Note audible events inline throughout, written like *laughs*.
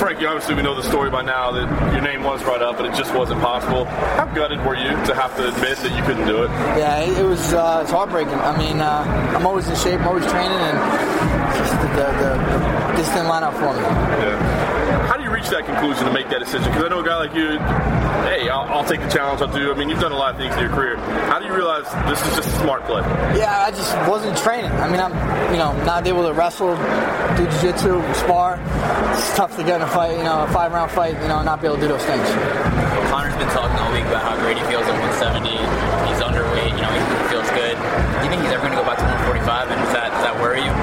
Frankie, obviously we know the story by now that your name was brought up, but it just wasn't possible. How gutted were you to have to admit that you couldn't do it? Yeah, it, it was. Uh, it's heartbreaking. I mean, uh, I'm always in shape, I'm always training, and just the, the, the, this didn't line up for me. Yeah. How do you reach that conclusion to make that decision? Because I know a guy like you, hey, take the challenge. I'll do. I mean, you've done a lot of things in your career. How do you realize this is just a smart play? Yeah, I just wasn't training. I mean, I'm, you know, not able to wrestle, do jiu-jitsu, spar. It's tough to get in a fight, you know, a five-round fight, you know, and not be able to do those things. Conor's been talking all week about how great he feels at 170. He's underweight. You know, he feels good. Do you think he's ever going to go back to 145? And does that does that worry you?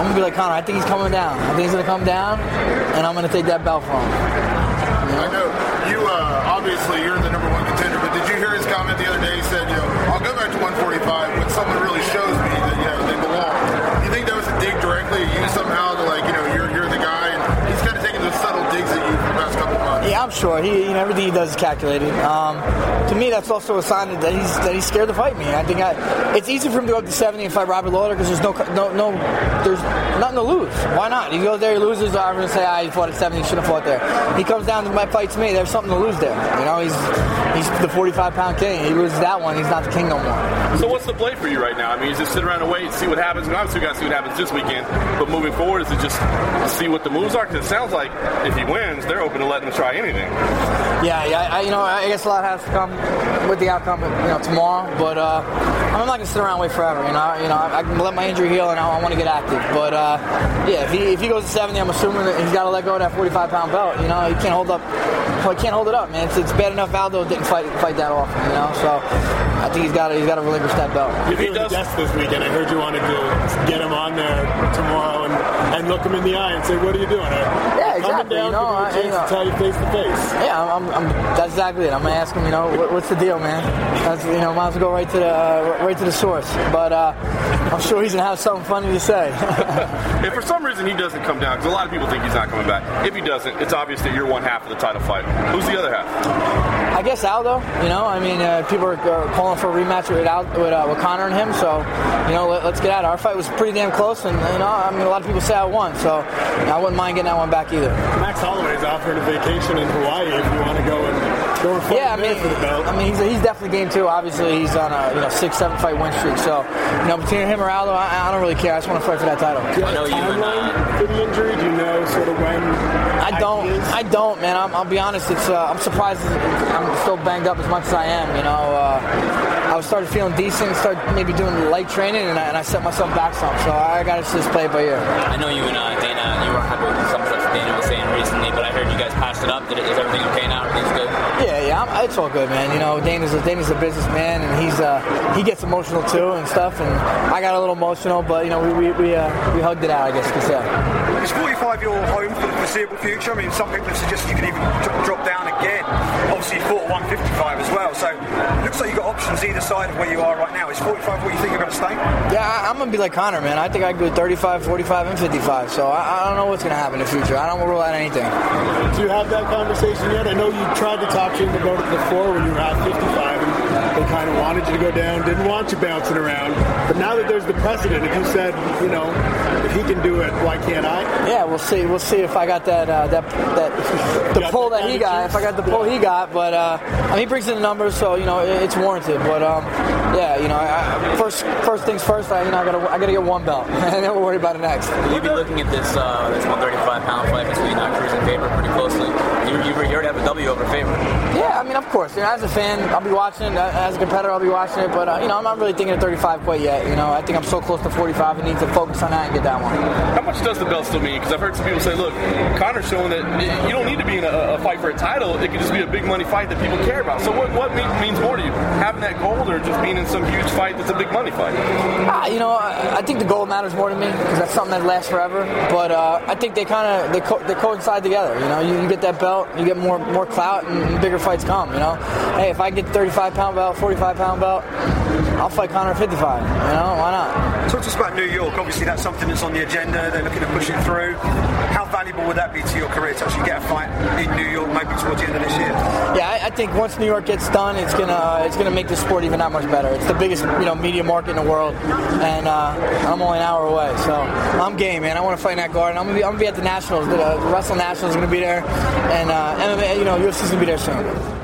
I'm gonna be like Conor. I think he's coming down. I think he's gonna come down, and I'm gonna take that belt from him. Was a dig directly at you somehow to like you know you're you're the guy, Yeah, I'm sure. He, you know, everything he does is calculated. Um, to me, that's also a sign that he's that he's scared to fight me. I think I, it's easy for him to go up to 70 and fight Robert Lawler because there's no no no there's nothing to lose. Why not? He goes there, he loses. I'm going to say, ah, he fought at 70, he shouldn't have fought there. He comes down to my fights me. There's something to lose there. You know, he's he's the 45 pound king. He loses that one, he's not the king no more. So what's the play for you right now? I mean, is just sit around and wait, see what happens. And obviously, we got to see what happens this weekend. But moving forward, is it just see what the moves are? Because it sounds like if he wins, they're open to letting him try anything. Yeah, yeah. I, you know, I guess a lot has to come with the outcome, you know, tomorrow. But uh, I'm not gonna sit around and wait forever. You know, you know, I, I can let my injury heal, and I, I want to get active. But uh, yeah, if he if he goes to 70, I'm assuming that he's got to let go of that 45 pound belt. You know, he can't hold up. He can't hold it up, man. It's, it's bad enough Aldo didn't fight fight that often. You know, so I think he's got to he's got to relinquish that belt. If he does guest this weekend, I heard you wanted to get him on there tomorrow and, and look him in the eye and say, "What are you doing?" yeah, exactly. Down, you know, I, you know, tell you face to face. Yeah, I'm, I'm, that's exactly it. I'm gonna ask him. You know, what, what's the deal, man? That's, you know, might as well go right to the uh, right to the source. But uh, I'm sure he's gonna have something funny to say. *laughs* if for some reason he doesn't come down, because a lot of people think he's not coming back. If he doesn't, it's obvious that you're one half of the title fight. Who's the other half? I guess Aldo. You know, I mean, uh, people are, are, calling for a rematch with Al, with, uh, with Conor and him. So, you know, let, us get at it. Our fight was pretty damn close, and you know, I mean, a lot of people say I won, so you know, I wouldn't mind getting that one back either. Max Holloway's offering a vacation in Hawaii if you want to go and go and fight yeah, I mean, for the belt. I mean, he's, he's definitely game too. Obviously, he's on a you know six, seven fight win streak. So, you know, between him or Aldo, I, I don't really care. I just want to fight for that title. Do you have a timeline for the injury? Do you know sort of when? I don't. I don't, man. i will be honest. It's uh, I'm surprised I'm still banged up as much as I am. You know, uh, I started feeling decent, started maybe doing light training, and I, and I set myself back some. So I got to just play by ear. I know you and uh, Dana, you were happy with some stuff Dana was saying recently, but I heard you guys passed it up. Did it, is everything okay now? Everything's good. Yeah, yeah, I'm, it's all good, man. You know, Dana's a, Dana's a businessman, and he's uh, he gets emotional too and stuff. And I got a little emotional, but you know, we we we, uh, we hugged it out, I guess you could say. Is 45 your home for the foreseeable future? I mean, some people have suggested you could even drop down again. Obviously, you fought 155 as well, so it looks like you've got options either side of where you are right now. Is 45 what you think you're going to stay? Yeah, I, am going to be like Conor, man. I think I could go 35, 45, and 55. So I, I don't know what's going to happen in the future. I don't rule out anything. Do you have that conversation yet? I know you tried to talk to him about it before when you were at 55, and they kind of wanted you to go down, didn't want you bouncing around. But now that there's the precedent, if you said, you know, if he can do it, why can't I? Yeah, we'll see. We'll see if I got that uh, that that *laughs* the pull that he got. If I got the pull he got, but uh, I mean, he brings in the numbers, so you know it's warranted. But um, yeah, you know, I, first first things first. I you know I gotta I gotta get one belt, *laughs* and then we'll worry about it next. Will you be looking at this uh, this 135 pound fight between uh, Cruz and Faber pretty closely? You, you, you already have a W over Faber. Yeah, I mean, of course. You know, as a fan, I'll be watching. As a competitor, I'll be watching it. But uh, you know, I'm not really thinking of 35 quite yet. You know, I think I'm so close to 45. I need to focus on that and get that one. How much does the belt still mean? Because I've heard some people say, look, Conor's showing that you don't need to be in a, a, fight for a title. It could just be a big money fight that people care about. So what, what means more to you? Having that gold or just being in some huge fight that's a big money fight? Uh, you know, I, I, think the gold matters more to me because that's something that lasts forever. But uh, I think they kind of they, co- they coincide together. You know, you can get that belt, you get more more clout, and bigger fights come. You know, hey, if I get 35 pound belt, 45 pound belt, I'll fight Conor 55. You know, why not? Talk to us about New York. Obviously, that's something that's on the agenda. They're looking to push it through. How valuable would that be to your career to actually get a fight in New York, maybe towards the end of this year? Yeah, I, I think once New York gets done, it's gonna it's gonna make the sport even that much better. It's the biggest you know media market in the world, and uh, I'm only an hour away, so I'm game, man. I want to fight in that garden. I'm gonna be I'm gonna be at the Nationals. The, uh, the Wrestling Nationals is gonna be there, and uh, MMA, you know, UFC's gonna be there soon.